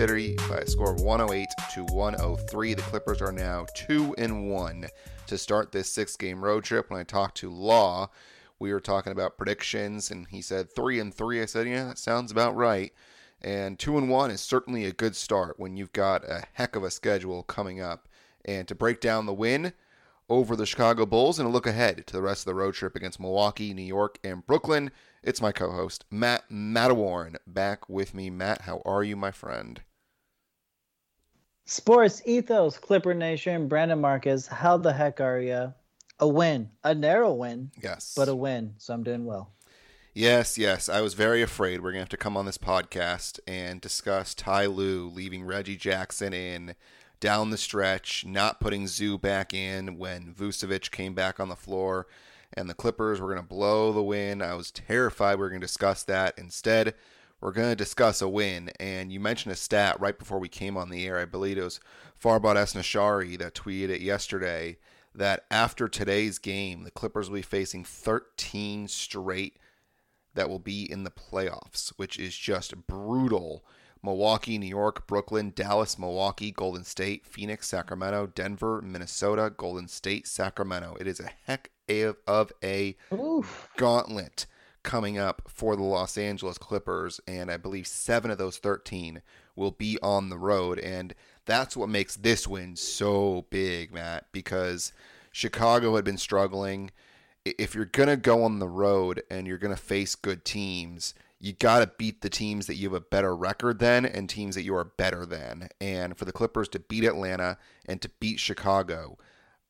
City by a score of 108 to 103. The Clippers are now 2 and 1 to start this six game road trip. When I talked to Law, we were talking about predictions, and he said 3 and 3. I said, Yeah, that sounds about right. And 2 and 1 is certainly a good start when you've got a heck of a schedule coming up. And to break down the win, over the Chicago Bulls and a look ahead to the rest of the road trip against Milwaukee, New York, and Brooklyn. It's my co host, Matt Matawaran, back with me. Matt, how are you, my friend? Sports Ethos, Clipper Nation, Brandon Marcus, how the heck are you? A win, a narrow win. Yes. But a win, so I'm doing well. Yes, yes. I was very afraid we're going to have to come on this podcast and discuss Ty Lue leaving Reggie Jackson in down the stretch, not putting Zoo back in when Vucevic came back on the floor, and the Clippers were going to blow the win. I was terrified we were going to discuss that. Instead, we're going to discuss a win. And you mentioned a stat right before we came on the air. I believe it was Farbod Esnaashari that tweeted it yesterday that after today's game, the Clippers will be facing 13 straight that will be in the playoffs, which is just brutal Milwaukee, New York, Brooklyn, Dallas, Milwaukee, Golden State, Phoenix, Sacramento, Denver, Minnesota, Golden State, Sacramento. It is a heck of a Oof. gauntlet coming up for the Los Angeles Clippers, and I believe seven of those 13 will be on the road. And that's what makes this win so big, Matt, because Chicago had been struggling. If you're going to go on the road and you're going to face good teams, you got to beat the teams that you have a better record than and teams that you are better than. And for the Clippers to beat Atlanta and to beat Chicago,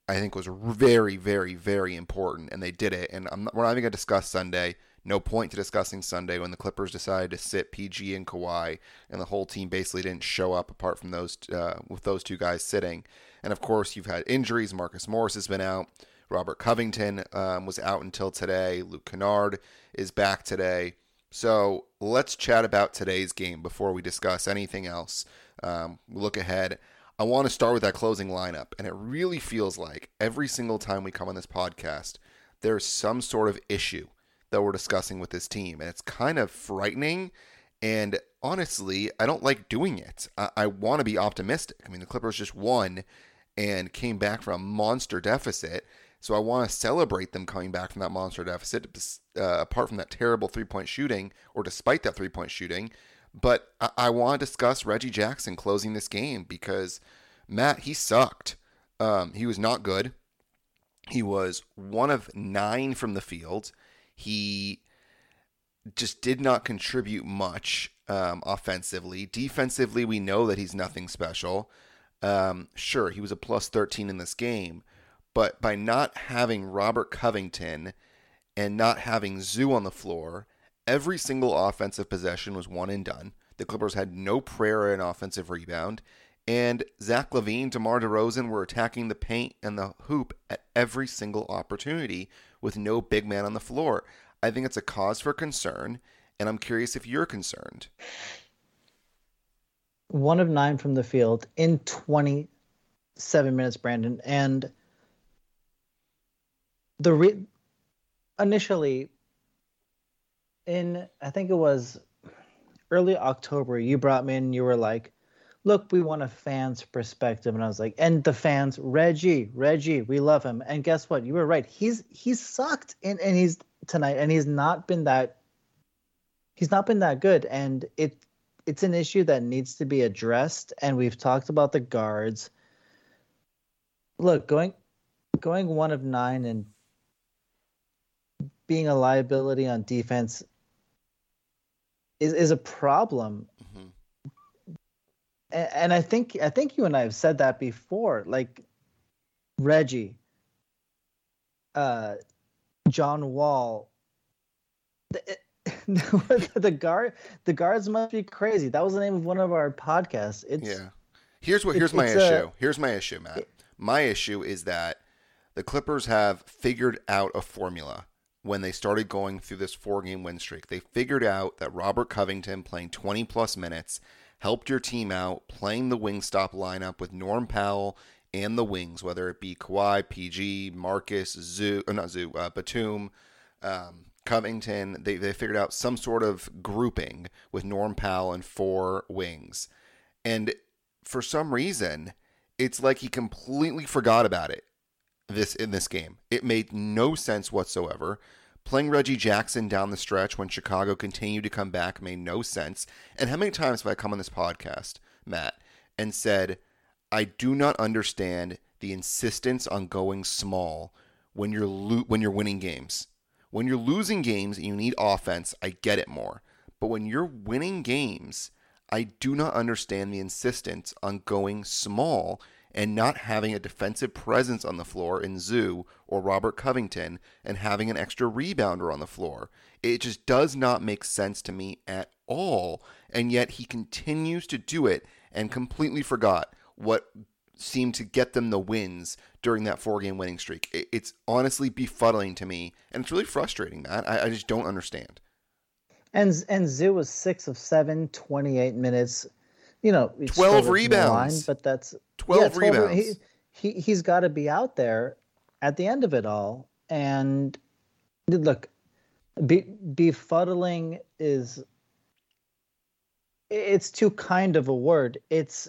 I think was very, very, very important. And they did it. And not, we're not even going to discuss Sunday. No point to discussing Sunday when the Clippers decided to sit PG and Kawhi, and the whole team basically didn't show up apart from those uh, with those two guys sitting. And of course, you've had injuries. Marcus Morris has been out. Robert Covington um, was out until today. Luke Kennard is back today. So let's chat about today's game before we discuss anything else. Um, look ahead. I want to start with that closing lineup, and it really feels like every single time we come on this podcast, there's some sort of issue that we're discussing with this team, and it's kind of frightening. And honestly, I don't like doing it. I, I want to be optimistic. I mean, the Clippers just won and came back from a monster deficit. So I want to celebrate them coming back from that monster deficit, uh, apart from that terrible three point shooting, or despite that three point shooting. But I, I want to discuss Reggie Jackson closing this game because, Matt, he sucked. Um, he was not good. He was one of nine from the field. He just did not contribute much um, offensively. Defensively, we know that he's nothing special. Um, sure, he was a plus 13 in this game, but by not having Robert Covington and not having Zoo on the floor, every single offensive possession was one and done. The Clippers had no prayer in offensive rebound. And Zach LaVine, DeMar DeRozan were attacking the paint and the hoop at every single opportunity with no big man on the floor. I think it's a cause for concern, and I'm curious if you're concerned. One of nine from the field in 27 minutes, Brandon. And the re- initially in I think it was early October, you brought me in. You were like, "Look, we want a fan's perspective," and I was like, "And the fans, Reggie, Reggie, we love him." And guess what? You were right. He's he's sucked, and and he's tonight, and he's not been that. He's not been that good, and it it's an issue that needs to be addressed. And we've talked about the guards. Look, going going one of nine and being a liability on defense is is a problem. And, I think I think you and I have said that before. Like Reggie, uh, John Wall, the, the guard the guards must be crazy. That was the name of one of our podcasts. It's yeah. Here's what here's my issue. A, here's my issue, Matt. It, my issue is that the Clippers have figured out a formula when they started going through this four game win streak. They figured out that Robert Covington playing 20 plus minutes helped your team out playing the wing stop lineup with Norm Powell and the wings, whether it be Kawhi, PG, Marcus, Zoo, not Zoo, uh, Batum, um, Covington, they, they figured out some sort of grouping with Norm Powell and four wings. And for some reason, it's like he completely forgot about it this in this game. It made no sense whatsoever. Playing Reggie Jackson down the stretch when Chicago continued to come back made no sense. And how many times have I come on this podcast, Matt, and said, I do not understand the insistence on going small when you're lo- when you're winning games. When you're losing games and you need offense, I get it more. But when you're winning games, I do not understand the insistence on going small and not having a defensive presence on the floor in Zoo or Robert Covington and having an extra rebounder on the floor. It just does not make sense to me at all. And yet he continues to do it and completely forgot what seemed to get them the wins during that four game winning streak. It's honestly befuddling to me, and it's really frustrating, Matt. I, I just don't understand. And and Zoo was six of seven, 28 minutes. You know, 12 rebounds. Line, but that's 12, yeah, 12 rebounds. He, he, he's got to be out there at the end of it all. And look, be, befuddling is it's too kind of a word. It's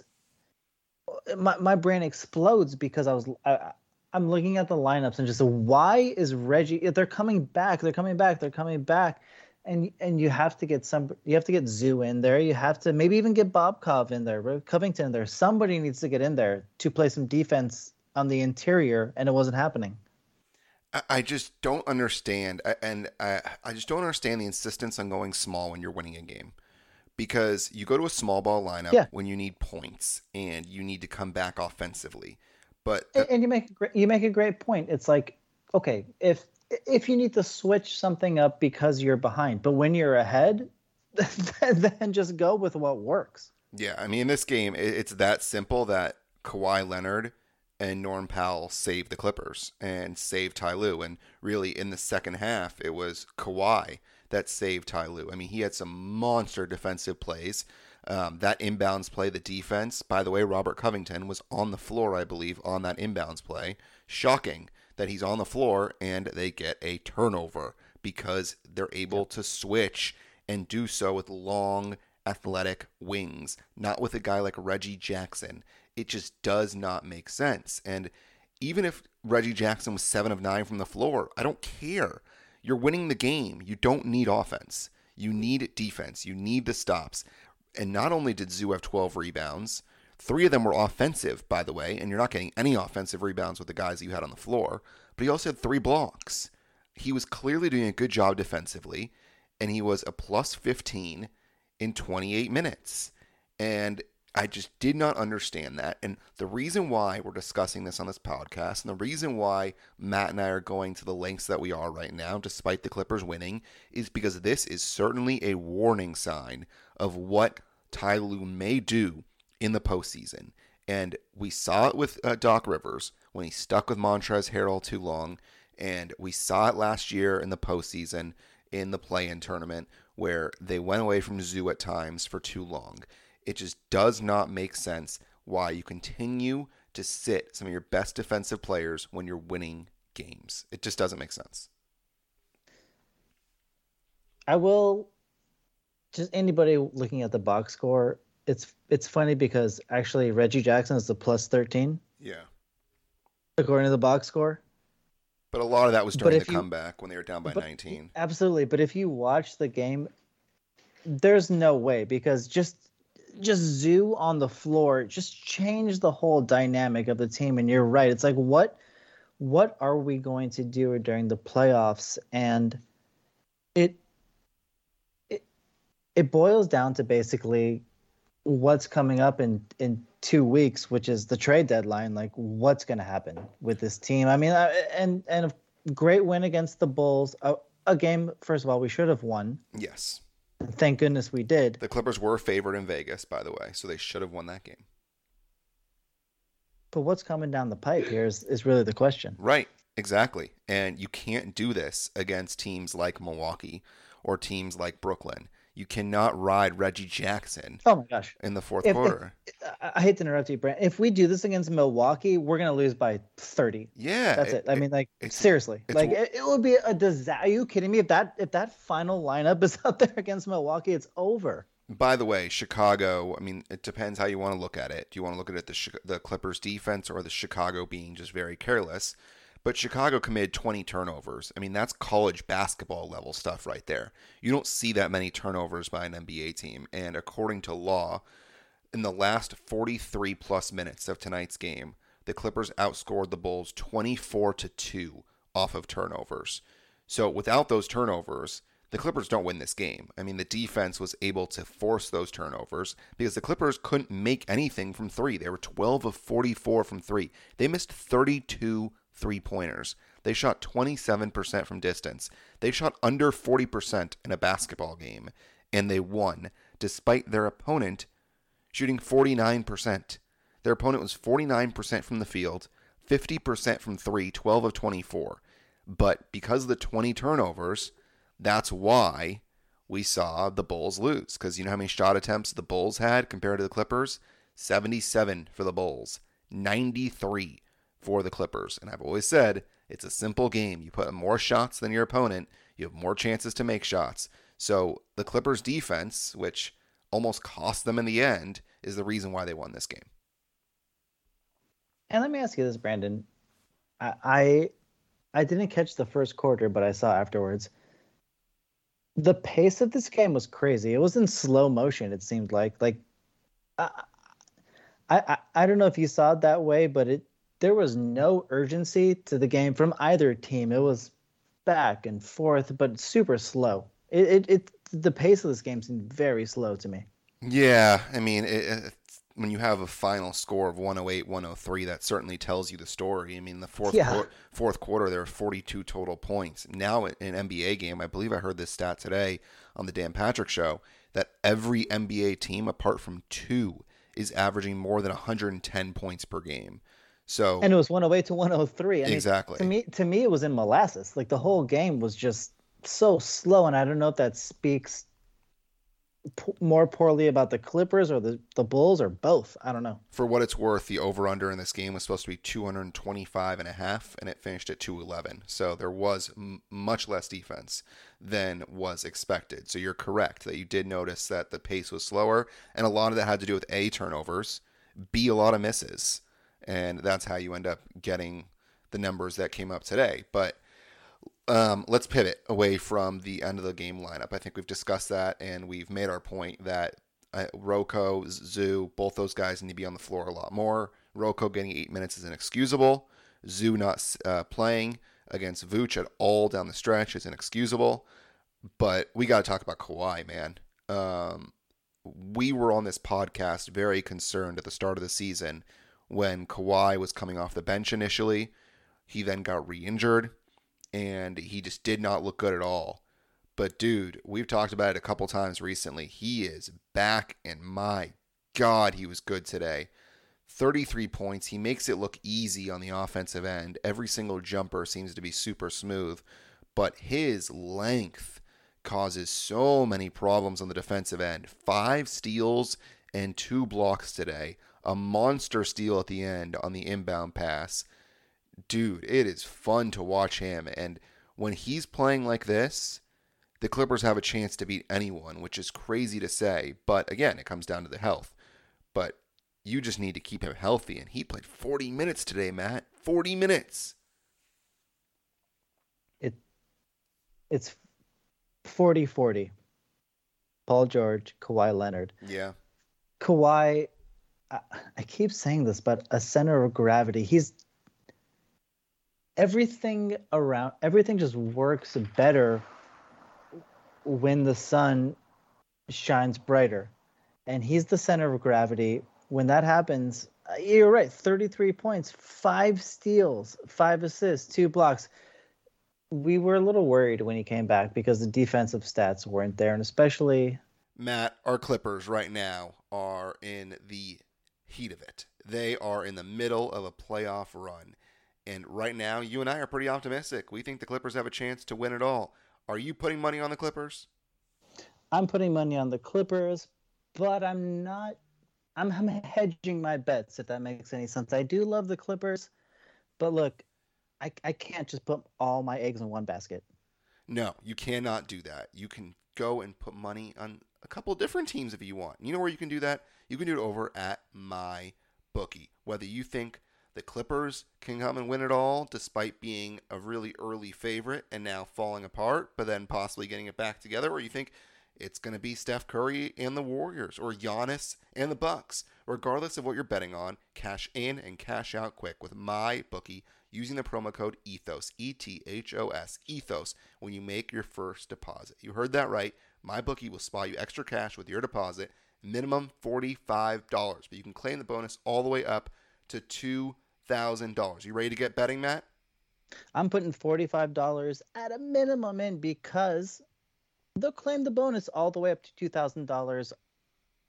my my brain explodes because I was I, I'm looking at the lineups and just why is Reggie? They're coming back. They're coming back. They're coming back. And and you have to get some. You have to get Zoo in there. You have to maybe even get Bobkov in there, Covington in there. Somebody needs to get in there to play some defense on the interior, and it wasn't happening. I just don't understand, and I, I just don't understand the insistence on going small when you're winning a game because you go to a small ball lineup yeah. when you need points and you need to come back offensively. But and you make a great, you make a great point. It's like okay, if if you need to switch something up because you're behind, but when you're ahead, then just go with what works. Yeah, I mean, in this game, it's that simple that Kawhi Leonard and Norm Powell saved the Clippers and saved Ty Lue. And really, in the second half, it was Kawhi that saved Ty Lue. I mean, he had some monster defensive plays. Um, that inbounds play, the defense, by the way, Robert Covington was on the floor, I believe, on that inbounds play. Shocking that he's on the floor and they get a turnover because they're able to switch and do so with long, athletic wings, not with a guy like Reggie Jackson. It just does not make sense. And even if Reggie Jackson was seven of nine from the floor, I don't care. You're winning the game. You don't need offense. You need defense. You need the stops. And not only did Zoo have 12 rebounds, three of them were offensive, by the way, and you're not getting any offensive rebounds with the guys you had on the floor, but he also had three blocks. He was clearly doing a good job defensively, and he was a plus 15 in 28 minutes. And I just did not understand that. And the reason why we're discussing this on this podcast, and the reason why Matt and I are going to the lengths that we are right now, despite the Clippers winning, is because this is certainly a warning sign of what Ty Lue may do in the postseason. And we saw it with uh, Doc Rivers when he stuck with Montrezl Harrell too long. And we saw it last year in the postseason in the play in tournament where they went away from Zoo at times for too long. It just does not make sense why you continue to sit some of your best defensive players when you're winning games. It just doesn't make sense. I will just anybody looking at the box score, it's it's funny because actually Reggie Jackson is the plus 13. Yeah. According to the box score. But a lot of that was during the you, comeback when they were down by 19. Absolutely, but if you watch the game there's no way because just just zoo on the floor just change the whole dynamic of the team and you're right it's like what what are we going to do during the playoffs and it it it boils down to basically what's coming up in in 2 weeks which is the trade deadline like what's going to happen with this team i mean and and a great win against the bulls a, a game first of all we should have won yes Thank goodness we did. The Clippers were favored in Vegas, by the way, so they should have won that game. But what's coming down the pipe here is, is really the question. Right, exactly. And you can't do this against teams like Milwaukee or teams like Brooklyn. You cannot ride Reggie Jackson Oh my gosh. in the fourth If- if- quarter. I, I hate to interrupt you, Brent. If we do this against Milwaukee, we're gonna lose by 30. yeah, That's it. I mean, like it's- seriously, it's like it, it would be a disaster. Are you kidding me? If that if that final lineup is out there against Milwaukee, it's over. By the way, Chicago. I mean, it depends how you want to look at it. Do you want to look at it the the Clippers defense or the Chicago being just very careless? But Chicago committed 20 turnovers. I mean, that's college basketball level stuff right there. You don't see that many turnovers by an NBA team. And according to law, in the last 43 plus minutes of tonight's game, the Clippers outscored the Bulls 24 to 2 off of turnovers. So without those turnovers, the Clippers don't win this game. I mean, the defense was able to force those turnovers because the Clippers couldn't make anything from 3. They were 12 of 44 from 3. They missed 32 three-pointers. They shot 27% from distance. They shot under 40% in a basketball game and they won despite their opponent shooting 49%. Their opponent was 49% from the field, 50% from 3, 12 of 24. But because of the 20 turnovers, that's why we saw the Bulls lose. Because you know how many shot attempts the Bulls had compared to the Clippers? 77 for the Bulls, 93 for the Clippers. And I've always said it's a simple game. You put more shots than your opponent, you have more chances to make shots. So the Clippers defense, which almost cost them in the end, is the reason why they won this game. And let me ask you this, Brandon. I I, I didn't catch the first quarter, but I saw afterwards. The pace of this game was crazy. It was in slow motion. It seemed like like. I, I I don't know if you saw it that way, but it there was no urgency to the game from either team. It was back and forth, but super slow. It it, it the pace of this game seemed very slow to me. Yeah, I mean, it, when you have a final score of 108 103, that certainly tells you the story. I mean, the fourth Yeah. fourth quarter, there were 42 total points. Now, in an NBA game, I believe I heard this stat today on the Dan Patrick show that every NBA team, apart from two, is averaging more than 110 points per game. So, And it was 108 to 103. I mean, Exactly. to me, to me, it was in molasses. Like the whole game was just so slow, and I don't know if that speaks p- more poorly about the Clippers or the the Bulls or both. I don't know. for what it's worth, the over under in this game was supposed to be 225 and a half, and it finished at 211. So there was m- much less defense than was expected. So you're correct that you did notice that the pace was slower, and a lot of that had to do with A, turnovers, B, a lot of misses. And that's how you end up getting the numbers that came up today. But um, let's pivot away from the end of the game lineup. I think we've discussed that, and we've made our point that uh, RoCo, Zoo, both those guys need to be on the floor a lot more. RoCo getting eight minutes is inexcusable. Zoo not uh, playing against Vooch at all down the stretch is inexcusable. But we got to talk about Kawhi, man. Um, we were on this podcast very concerned at the start of the season when Kawhi was coming off the bench initially. He then got re injured and he just did not look good at all. But dude, we've talked about it a couple times recently. He is back, and my God, he was good today. 33 points. He makes it look easy on the offensive end. Every single jumper seems to be super smooth, but his length causes so many problems on the defensive end. Five steals and two blocks today. A monster steal at the end on the inbound pass dude, it is fun to watch him. And when he's playing like this, the Clippers have a chance to beat anyone, which is crazy to say. But again, it comes down to the health. But you just need to keep him healthy. And he played 40 minutes today, Matt. 40 minutes. It it's 40-40. Paul George, Kawhi Leonard. Yeah. Kawhi, I, keep saying this, but a center of gravity. He's everything around, everything just works better when the sun shines brighter. And he's the center of gravity. When that happens, uh, you're right 33 points, five steals, five assists, two blocks. We were a little worried when he came back because the defensive stats weren't there, and especially Matt, our Clippers right now are in the heat of it. They are in the middle of a playoff run. And right now, you and I are pretty optimistic. We think the Clippers have a chance to win it all. Are you putting money on the Clippers? I'm putting money on the Clippers, but I'm not. I'm, I'm hedging my bets if that makes any sense. I do love the Clippers, but look, I I can't just put all my eggs in one basket. No, you cannot do that. You can go and put money on a couple different teams if you want. You know where you can do that? You can do it over at my bookie. Whether you think the Clippers can come and win it all despite being a really early favorite and now falling apart, but then possibly getting it back together, or you think it's going to be Steph Curry and the Warriors or Giannis and the Bucks. Regardless of what you're betting on, cash in and cash out quick with my bookie using the promo code ETHOS, E T H O S, ETHOS when you make your first deposit. You heard that right. My bookie will spot you extra cash with your deposit, minimum $45, but you can claim the bonus all the way up to $2,000. You ready to get betting, Matt? I'm putting $45 at a minimum in because they'll claim the bonus all the way up to $2,000.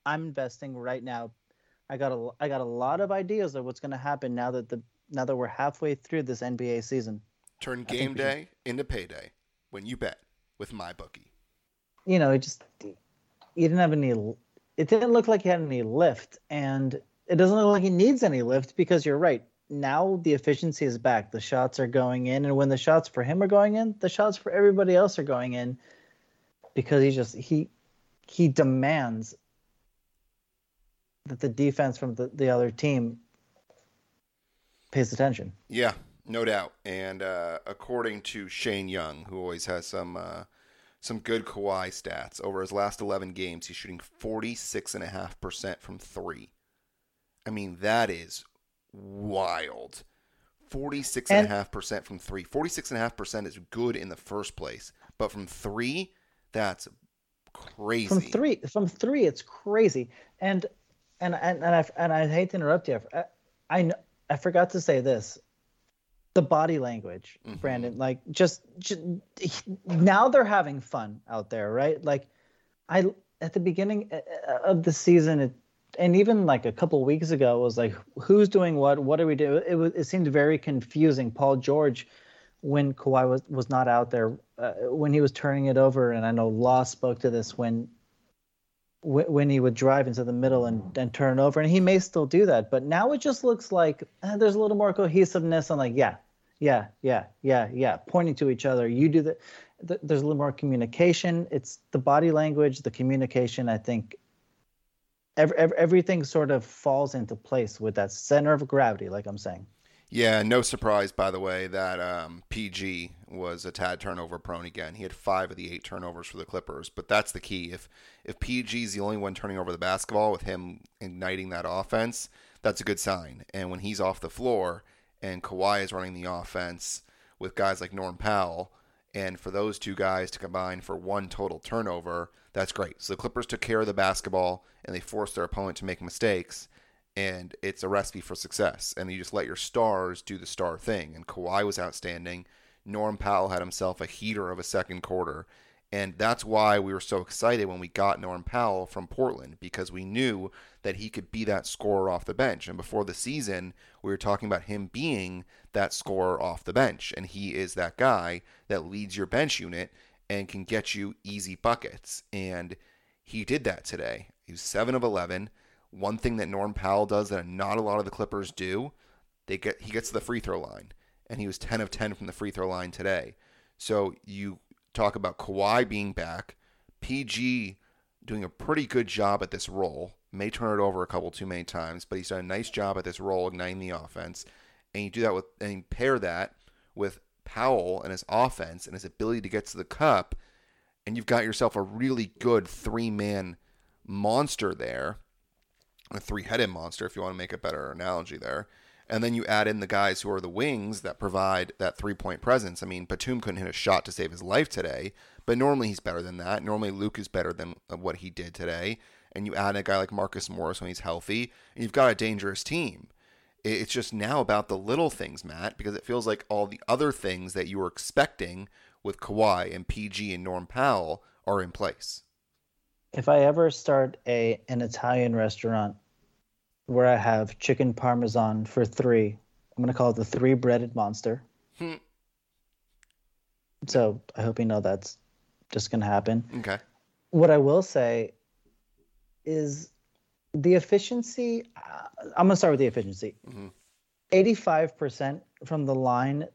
I'm investing right now. I got a I got a lot of ideas of what's going to happen now that the now that we're halfway through this NBA season. Turn game day into payday when you bet with my bookie. You know, it just you didn't have any. It didn't look like he had any lift, and it doesn't look like he needs any lift because you're right. Now the efficiency is back. The shots are going in, and when the shots for him are going in, the shots for everybody else are going in because he just he he demands that the defense from the, the other team pays attention. Yeah, no doubt. And uh, according to Shane Young, who always has some uh, some good Kawhi stats, over his last 11 games, he's shooting 46.5% from three. I mean, that is wild. 46.5% from three. 46.5% is good in the first place. But from three, that's crazy. From three, from three, it's crazy. And and and and I and I hate to interrupt you. I I, I forgot to say this. The body language, mm-hmm. Brandon. Like just, just now they're having fun out there, right? Like I at the beginning uh, uh, of the season, it, and even like a couple weeks ago, it was like who's doing what? What do we do? It was it seemed very confusing. Paul George, when Kawhi was was not out there, uh, when he was turning it over, and I know Law spoke to this when when he would drive into the middle and, and turn over and he may still do that but now it just looks like eh, there's a little more cohesiveness and like yeah yeah yeah yeah yeah pointing to each other. You do the, there's a little more communication. It's the body language the communication i think every, every, everything sort of falls into place with that center of gravity like i'm saying yeah, no surprise, by the way, that um, PG was a tad turnover prone again. He had five of the eight turnovers for the Clippers, but that's the key. If if PG is the only one turning over the basketball with him igniting that offense, that's a good sign. And when he's off the floor and Kawhi is running the offense with guys like Norm Powell, and for those two guys to combine for one total turnover, that's great. So the Clippers took care of the basketball and they forced their opponent to make mistakes and it's a recipe for success. And you just let your stars do the star thing. And Kawhi was outstanding. Norm Powell had himself a heater of a second quarter. And that's why we were so excited when we got Norm Powell from Portland because we knew that he could be that scorer off the bench. And before the season, we were talking about him being that scorer off the bench. And he is that guy that leads your bench unit and can get you easy buckets. And he did that today. He was 7 of 11 one thing that Norm Powell does that not a lot of the Clippers do, they get he gets to the free throw line, and he was 10 of 10 from the free throw line today. So you talk about Kawhi being back, PG doing a pretty good job at this role. May turn it over a couple too many times, but he's done a nice job at this role, igniting the offense. And you do that with and you pair that with Powell and his offense and his ability to get to the cup, and you've got yourself a really good three man monster there a three-headed monster if you want to make a better analogy there. And then you add in the guys who are the wings that provide that three-point presence. I mean, Batum couldn't hit a shot to save his life today, but normally he's better than that. Normally Luke is better than uh, what he did today. And you add a guy like Marcus Morris when he's healthy, and you've got a dangerous team. It's just now about the little things, Matt, because it feels like all the other things that you were expecting with Kawhi and PG and Norm Powell are in place. If I ever start a an Italian restaurant where I have chicken parmesan for three. I'm gonna call it the three breaded monster. Hmm. So I hope you know that's just gonna happen. Okay. what I will say is the efficiency. Uh, I'm gonna start with the efficiency. Mhm. 85% from the line.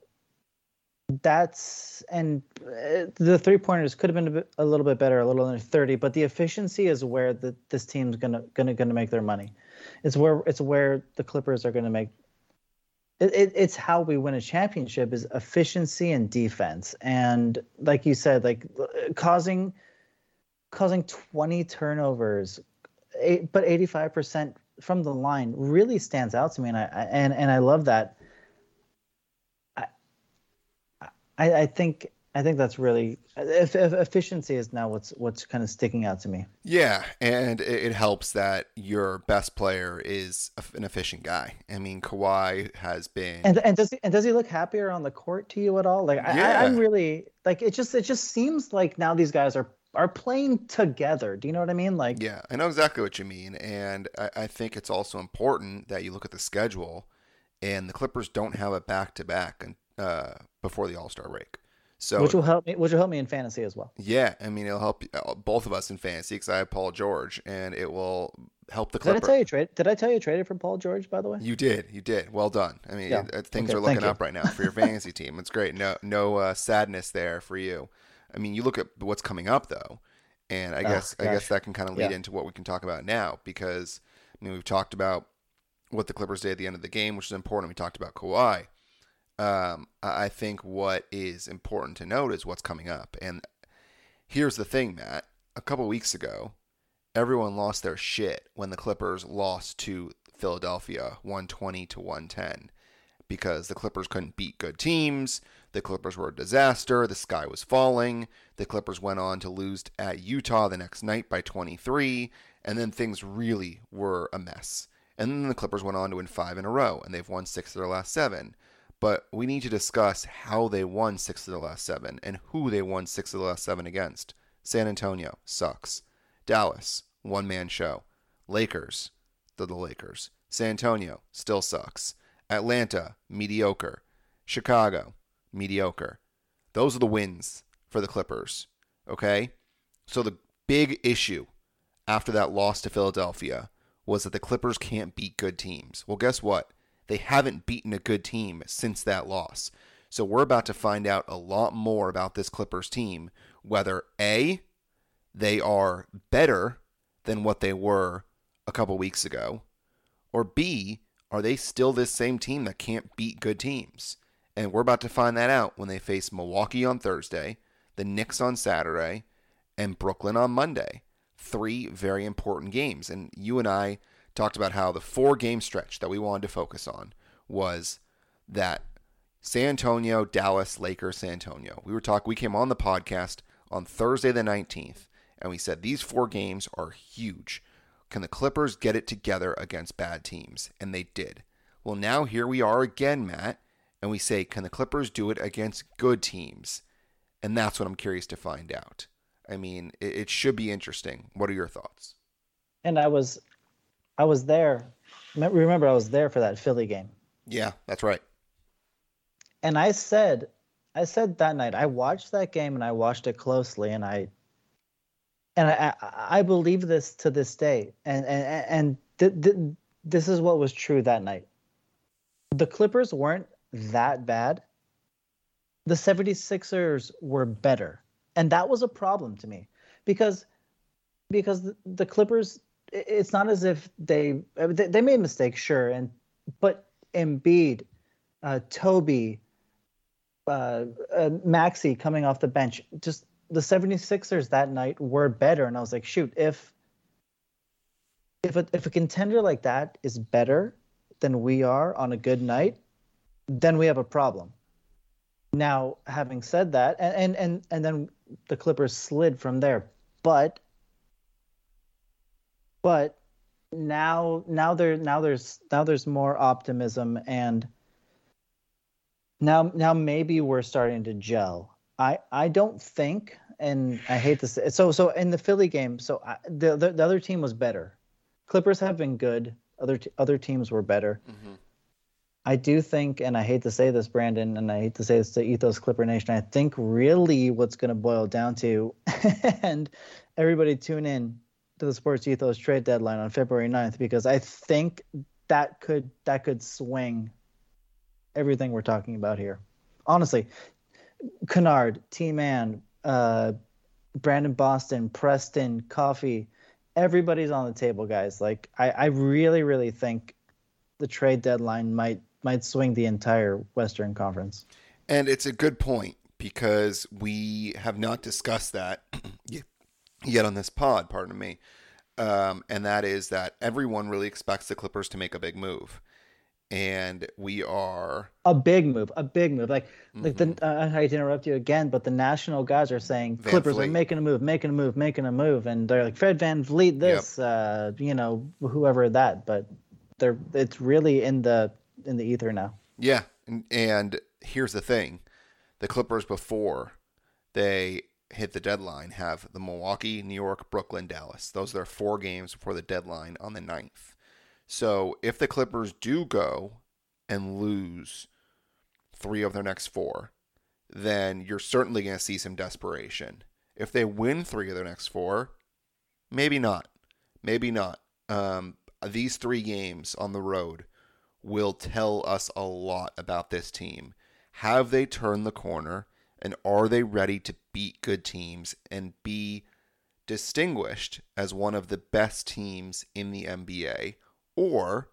That's and uh, the three pointers could have been a, bit, a little bit better, a little under 30, but the efficiency is where the, this team's gonna gonna gonna make their money. It's where it's where the Clippers are gonna make. It, it, it's how we win a championship is efficiency and defense, and like you said, like causing causing 20 turnovers, eight, but 85% from the line really stands out to me, and I and and I love that. I I, I think I think that's really efficiency is now what's what's kind of sticking out to me. Yeah, and it, helps that your best player is a- an efficient guy. I mean, Kawhi has been. And and does he, and does he look happier on the court to you at all? Like Yeah. I, I'm really like it just it just seems like now these guys are are playing together. Do you know what I mean? Like Yeah, I know exactly what you mean, and I, I think it's also important that you look at the schedule, and the Clippers don't have a back to back uh before the All Star break. So which will help me which will help me in fantasy as well. yeah, I mean it'll help uh, both of us in fantasy because I have Paul George, and it will help the Clippers. Did I tell you trade? Did I tell you traded for Paul George? By the way, You did, you did. Well done. I mean, Yeah. uh, things Okay, are looking up right now for your fantasy team. It's great. No, no uh, sadness there for you. I mean, you look at what's coming up though, and I Oh, guess I guess that can kind of lead Yeah. into what we can talk about now because I mean we've talked about what the Clippers did at the end of the game, which is important. We talked about Kawhi. Um, I think what is important to note is what's coming up, and here's the thing, Matt. A couple weeks ago, everyone lost their shit when the Clippers lost to Philadelphia 120 to 110 because the Clippers couldn't beat good teams. The Clippers were a disaster. The sky was falling. The Clippers went on to lose at Utah the next night by 23, and then things really were a mess. And then the Clippers went on to win five in a row, and they've won six of their last seven. But we need to discuss how they won six of the last seven and who they won six of the last seven against. San Antonio sucks. Dallas, one man show. Lakers, they're the Lakers. San Antonio still sucks. Atlanta, mediocre. Chicago, mediocre. Those are the wins for the Clippers. Okay? So the big issue after that loss to Philadelphia was that the Clippers can't beat good teams. Well, guess what? They haven't beaten a good team since that loss. So we're about to find out a lot more about this Clippers team, whether A, they are better than what they were a couple weeks ago, or B, are they still this same team that can't beat good teams? And we're about to find that out when they face Milwaukee on Thursday, the Knicks on Saturday, and Brooklyn on Monday. Three very important games. And you and I talked about how the four game stretch that we wanted to focus on was that San Antonio, Dallas, Lakers, San Antonio. We were talking we came on the podcast on Thursday the 19th and we said these four games are huge. Can the Clippers get it together against bad teams? And they did. Well, now here we are again, Matt, and we say can the Clippers do it against good teams? And that's what I'm curious to find out. I mean, it, it should be interesting. What are your thoughts? and I was, I was there. Remember, I was there for that Philly game, Yeah, that's right. and I said, I said that night, I watched that game and I watched it closely, and I, and I, I, I believe this to this day, and and and th- th- this is what was true that night. The Clippers weren't that bad. The 76ers were better. And that was a problem to me because because the, the Clippers it's not as if they they, made mistakes sure and but Embiid, uh, Toby, uh, uh, Maxey coming off the bench just the 76ers that night were better and I was like shoot if if a, if a contender like that is better than we are on a good night then we have a problem. Now, having said that, and, and and and then the Clippers slid from there, but but now now there now there's now there's more optimism and now now maybe we're starting to gel. I I don't think, and I hate to say so so in the Philly game, so I, the, the the other team was better. Clippers have been good. Other t- other teams were better. Mm-hmm. I do think, and I hate to say this, Brandon, and I hate to say this to Ethos Clipper Nation, I think really what's going to boil down to, and everybody tune in to the Sports Ethos trade deadline on February 9th, because I think that could that could swing everything we're talking about here. Honestly, Kennard, T Man, uh, Brandon Boston, Preston, Coffey, everybody's on the table, guys. Like I, I really, really think the trade deadline might might swing the entire Western Conference. And it's a good point because we have not discussed that yet on this pod, pardon me. Um, and that is that everyone really expects the Clippers to make a big move. And we are a big move, a big move. Like, mm-hmm. like the uh, I hate to interrupt you again, but the national guys are saying Van Clippers Vliet. are making a move, making a move, making a move, and they're like Fred VanVleet, this, yep. uh, you know, whoever that. But they're it's really in the in the ether now. Yeah, and, and here's the thing: the Clippers before they hit the deadline have the Milwaukee, New York, Brooklyn, Dallas. Those are four games before the deadline on the 9th. So if the Clippers do go and lose three of their next four, then you're certainly going to see some desperation. If they win three of their next four, maybe not. Maybe not. Um, these three games on the road will tell us a lot about this team. Have they turned the corner and are they ready to beat good teams and be distinguished as one of the best teams in the NBA? Or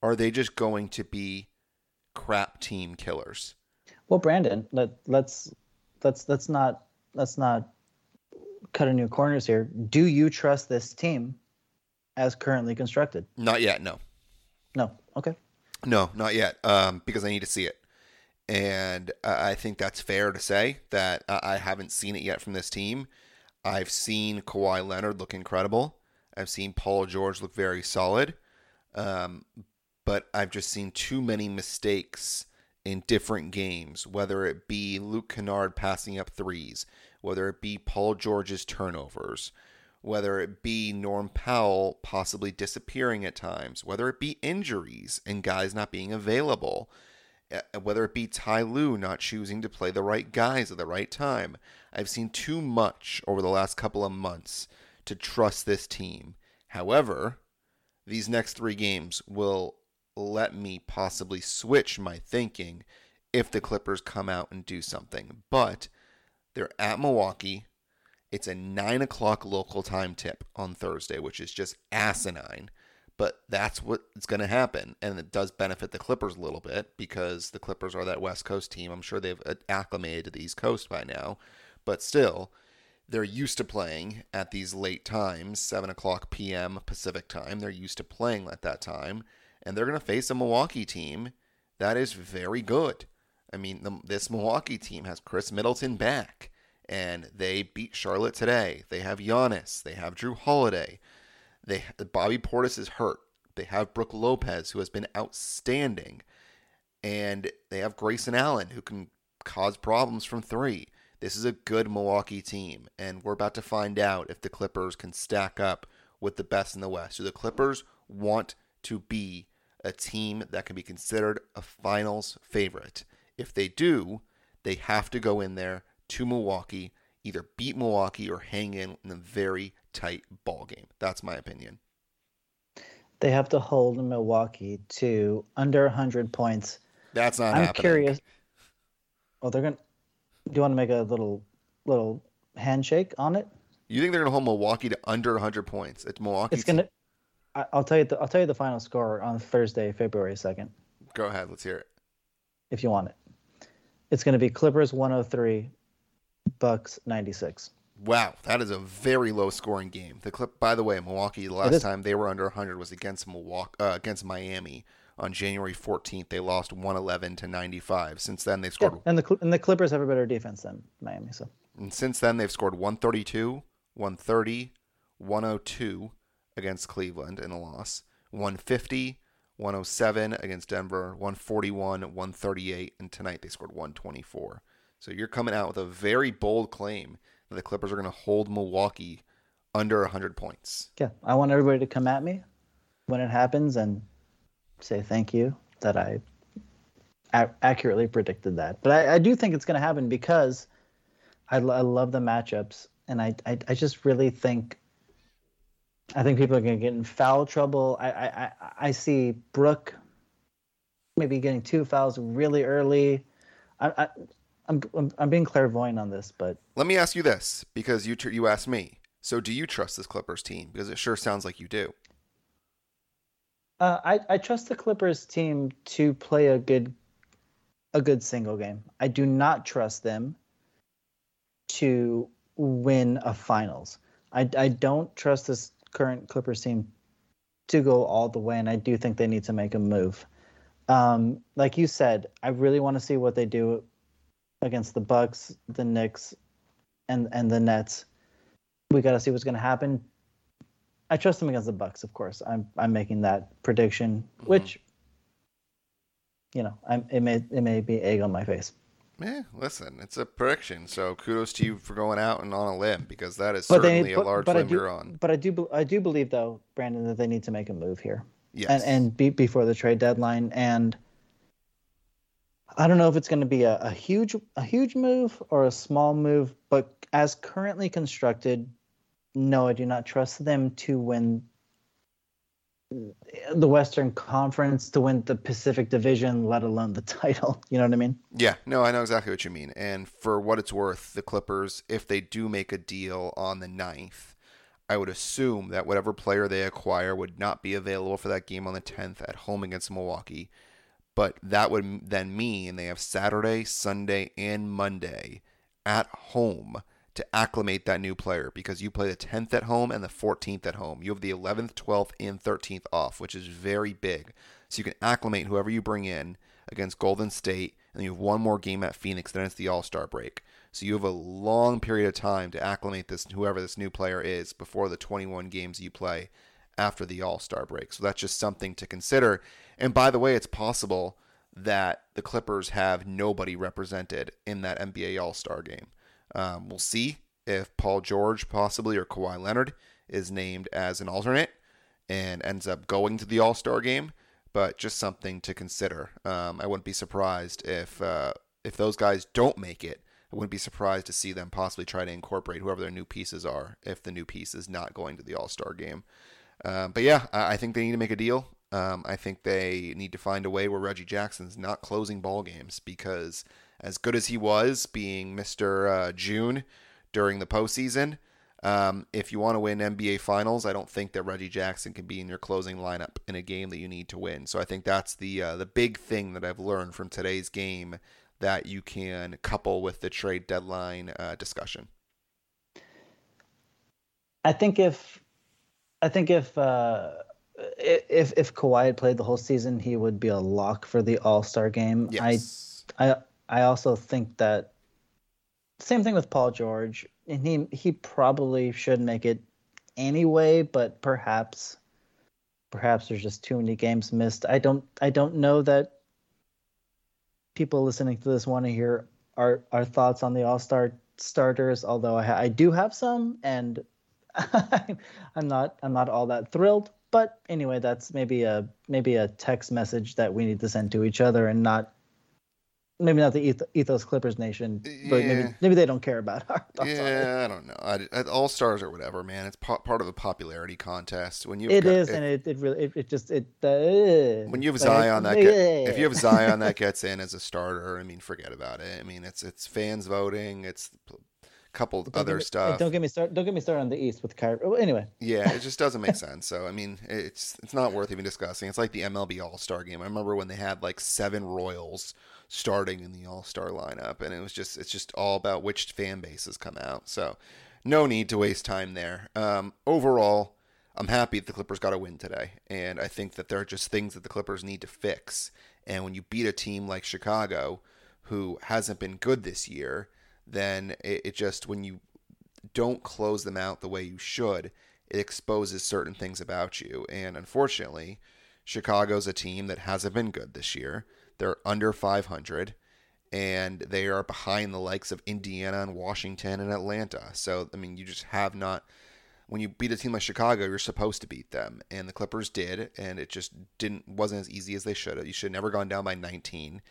are they just going to be crap team killers? Well, Brandon, let let's let's let's not let's not cut any corners here. Do you trust this team as currently constructed? Not yet, no. No. Okay. No, not yet. Um, because I need to see it, and I think that's fair to say that I haven't seen it yet from this team. I've seen Kawhi Leonard look incredible. I've seen Paul George look very solid, um, but I've just seen too many mistakes in different games. Whether it be Luke Kennard passing up threes, whether it be Paul George's turnovers, whether it be Norm Powell possibly disappearing at times, whether it be injuries and guys not being available, Uh, uh, whether it be Ty Lue not choosing to play the right guys at the right time. I've seen too much over the last couple of months to trust this team. However, these next three games will let me possibly switch my thinking if the Clippers come out and do something. But they're at Milwaukee. It's a nine o'clock local time tip on Thursday, which is just asinine. But that's what's going to happen. And it does benefit the Clippers a little bit because the Clippers are that West Coast team. I'm sure they've uh, acclimated to the East Coast by now. But still, they're used to playing at these late times, 7 o'clock p.m. Pacific time. They're used to playing at that time. And they're going to face a Milwaukee team that is very good. I mean, the, this Milwaukee team has Khris Middleton back and they beat Charlotte today. They have Giannis. They have Jrue Holiday. They Bobby Portis is hurt. They have Brook Lopez, who has been outstanding, and they have Grayson Allen, who can cause problems from three. This is a good Milwaukee team, and we're about to find out if the Clippers can stack up with the best in the West. Do the Clippers want to be a team that can be considered a finals favorite? If they do, they have to go in there to Milwaukee, either beat Milwaukee or hang in in a very tight ball game. That's my opinion. They have to hold Milwaukee to under 100 points. That's not I'm happening. curious. Oh, they're to Do you want to make a little little handshake on it? You think they're going to hold Milwaukee to under 100 points? It's Milwaukee. It's to I'll tell you the, I'll tell you the final score on Thursday, February 2nd. Go ahead, let's hear it. If you want it. It's going to be Clippers 103, Bucks 96. Wow, that is a very low scoring game. The clip, by the way, Milwaukee the last time they were under 100 was against Milwaukee uh, against Miami on January 14th. They lost 111 to 95. Since then they've scored yeah, and the and the Clippers have a better defense than Miami. So and since then they've scored 132, 130, 102 against Cleveland in a loss, 150, 107 against Denver, 141, 138, and tonight they scored 124. So you're coming out with a very bold claim that the Clippers are going to hold Milwaukee under 100 points. Yeah, I want everybody to come at me when it happens and say thank you that I a- accurately predicted that. But I, I do think it's going to happen because I, I love the matchups, and I, I, I just really think I think people are going to get in foul trouble. I, I, I, see Brook maybe getting two fouls really early. I, I'm, I'm, I'm being clairvoyant on this, but let me ask you this because you tr- you asked me. So do you trust this Clippers team? Because it sure sounds like you do. Uh, I, I trust the Clippers team to play a good a good single game. I do not trust them to win a finals. I, I don't trust this current Clippers team to go all the way, and I do think they need to make a move. Um, like you said, I really want to see what they do against the Bucks, the Knicks, and and the Nets. We got to see what's going to happen. I trust them against the Bucks, of course. I'm I'm making that prediction, mm-hmm. which you know, I'm, it may it may be egg on my face. Yeah, listen, it's a prediction, so kudos to you for going out and on a limb because that is but certainly they, but, a large limb do, you're on. But I do I do believe though, Brandon, that they need to make a move here. Yes. And and be, before the trade deadline, and I don't know if it's going to be a, a huge a huge move or a small move, but as currently constructed, no, I do not trust them to win the Western Conference to win the Pacific Division, let alone the title. You know what I mean? Yeah, no, I know exactly what you mean. And for what it's worth, the Clippers, if they do make a deal on the 9th, I would assume that whatever player they acquire would not be available for that game on the 10th at home against Milwaukee. But that would then mean they have Saturday, Sunday, and Monday at home to acclimate that new player because you play the 10th at home and the 14th at home. You have the 11th, 12th, and 13th off, which is very big. So you can acclimate whoever you bring in against Golden State, and you have one more game at Phoenix, then it's the All Star break. So you have a long period of time to acclimate this whoever this new player is before the 21 games you play after the All Star break. So that's just something to consider. And by the way, it's possible that the Clippers have nobody represented in that NBA All Star game. Um, we'll see if Paul George possibly or Kawhi Leonard is named as an alternate and ends up going to the All Star game. But just something to consider. Um, I wouldn't be surprised if uh, if those guys don't make it. I wouldn't be surprised to see them possibly try to incorporate whoever their new pieces are if the new piece is not going to the All Star game. Um, but yeah, I think they need to make a deal. Um, I think they need to find a way where Reggie Jackson's not closing ball games because as good as he was being Mr. Uh, June during the postseason, um, if you want to win NBA Finals, I don't think that Reggie Jackson can be in your closing lineup in a game that you need to win. So I think that's the uh, the big thing that I've learned from today's game that you can couple with the trade deadline uh, discussion. I think if I think if uh, if if Kawhi had played the whole season, he would be a lock for the All Star game. Yes. I I I also think that same thing with Paul George, and he he probably should make it anyway, but perhaps perhaps there's just too many games missed. I don't I don't know that people listening to this want to hear our our thoughts on the All Star starters, although I, I do have some, and I'm not I'm not all that thrilled. But anyway, that's maybe a maybe a text message that we need to send to each other and not maybe not the ethos Clippers Nation, but yeah. maybe maybe they don't care about our thoughts yeah, I don't know. I, All Stars or whatever, man. It's part of a popularity contest. When you it got, is, it, and it, it really it, it just it. Uh, when you have Zion that get, if you have Zion that gets in as a starter, I mean, forget about it. I mean, it's it's fans voting. It's couple don't other me, stuff. Don't get me start. Don't get me started on the East with Kyrie. Well, anyway. Yeah, it just doesn't make sense. So I mean, it's it's not worth even discussing. It's like the MLB All Star Game. I remember when they had like seven Royals starting in the All Star lineup, and it was just it's just all about which fan bases come out. So no need to waste time there. Um, overall. I'm happy that the Clippers got a win today, and I think that there are just things that the Clippers need to fix. And when you beat a team like Chicago, who hasn't been good this year, then it, it just when you don't close them out the way you should, it exposes certain things about you. And unfortunately, Chicago's a team that hasn't been good this year. They're under 500 and they are behind the likes of Indiana and Washington and Atlanta. So, I mean, you just have not when you beat a team like Chicago, you're supposed to beat them, and the Clippers did, and it just didn't wasn't as easy as they should have. You should have never gone down by 19.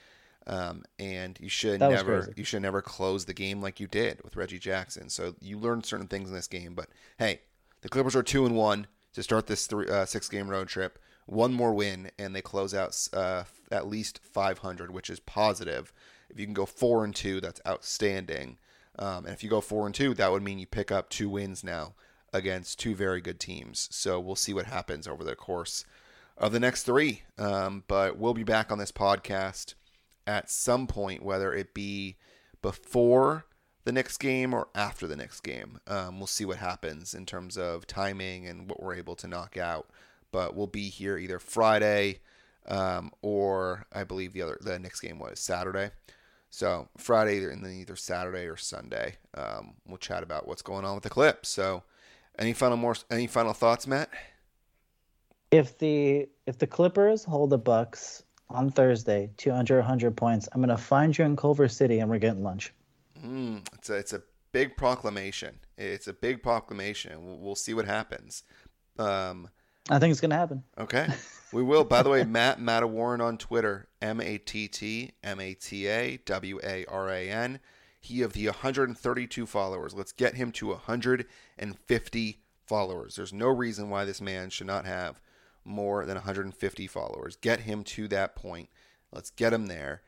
Um, and you should That never you should never close the game like you did with Reggie Jackson. So you learned certain things in this game. But hey, the Clippers are two and one to start this three, uh, six game road trip. One more win, and they close out uh, at least 500, which is positive. If you can go four and two, that's outstanding. Um, and if you go four and two, that would mean you pick up two wins now against two very good teams. So we'll see what happens over the course of the next three. Um, but we'll be back on this podcast at some point, whether it be before the next game or after the next game. Um, we'll see what happens in terms of timing and what we're able to knock out. But we'll be here either Friday um, or I believe the other the next game was Saturday. So Friday and then either Saturday or Sunday. Um, we'll chat about what's going on with the clips. So any final more any final thoughts, Matt? If the if the Clippers hold the Bucks on Thursday, 200 100 points, I'm gonna find you in Culver City and we're getting lunch. Mm, it's a it's a big proclamation. It's a big proclamation. We'll, we'll see what happens. Um, I think it's gonna happen. okay, we will. By the way, Matt Matawaran on Twitter, M A T T M A T A W A R A N. He of the 132 followers. Let's get him to 150 followers. There's no reason why this man should not have more than 150 followers. Get him to that point. Let's get him there.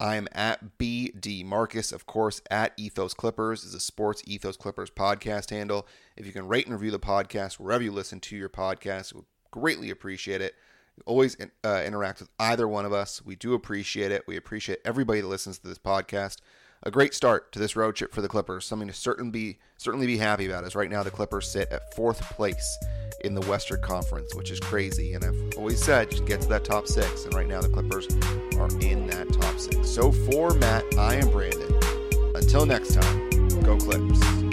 I am at BD Marcus, of course, at Ethos Clippers is a Sports Ethos Clippers podcast handle. If you can rate and review the podcast wherever you listen to your podcast, we greatly appreciate it. You always uh, interact with either one of us. We do appreciate it. We appreciate everybody that listens to this podcast. A great start to this road trip for the Clippers. Something to certainly be certainly be happy about. Is right now the Clippers sit at fourth place in the Western Conference, which is crazy. And I've always said just get to that top six. And right now the Clippers are in that top six. So for Matt, I am Brandon. Until next time, go Clips.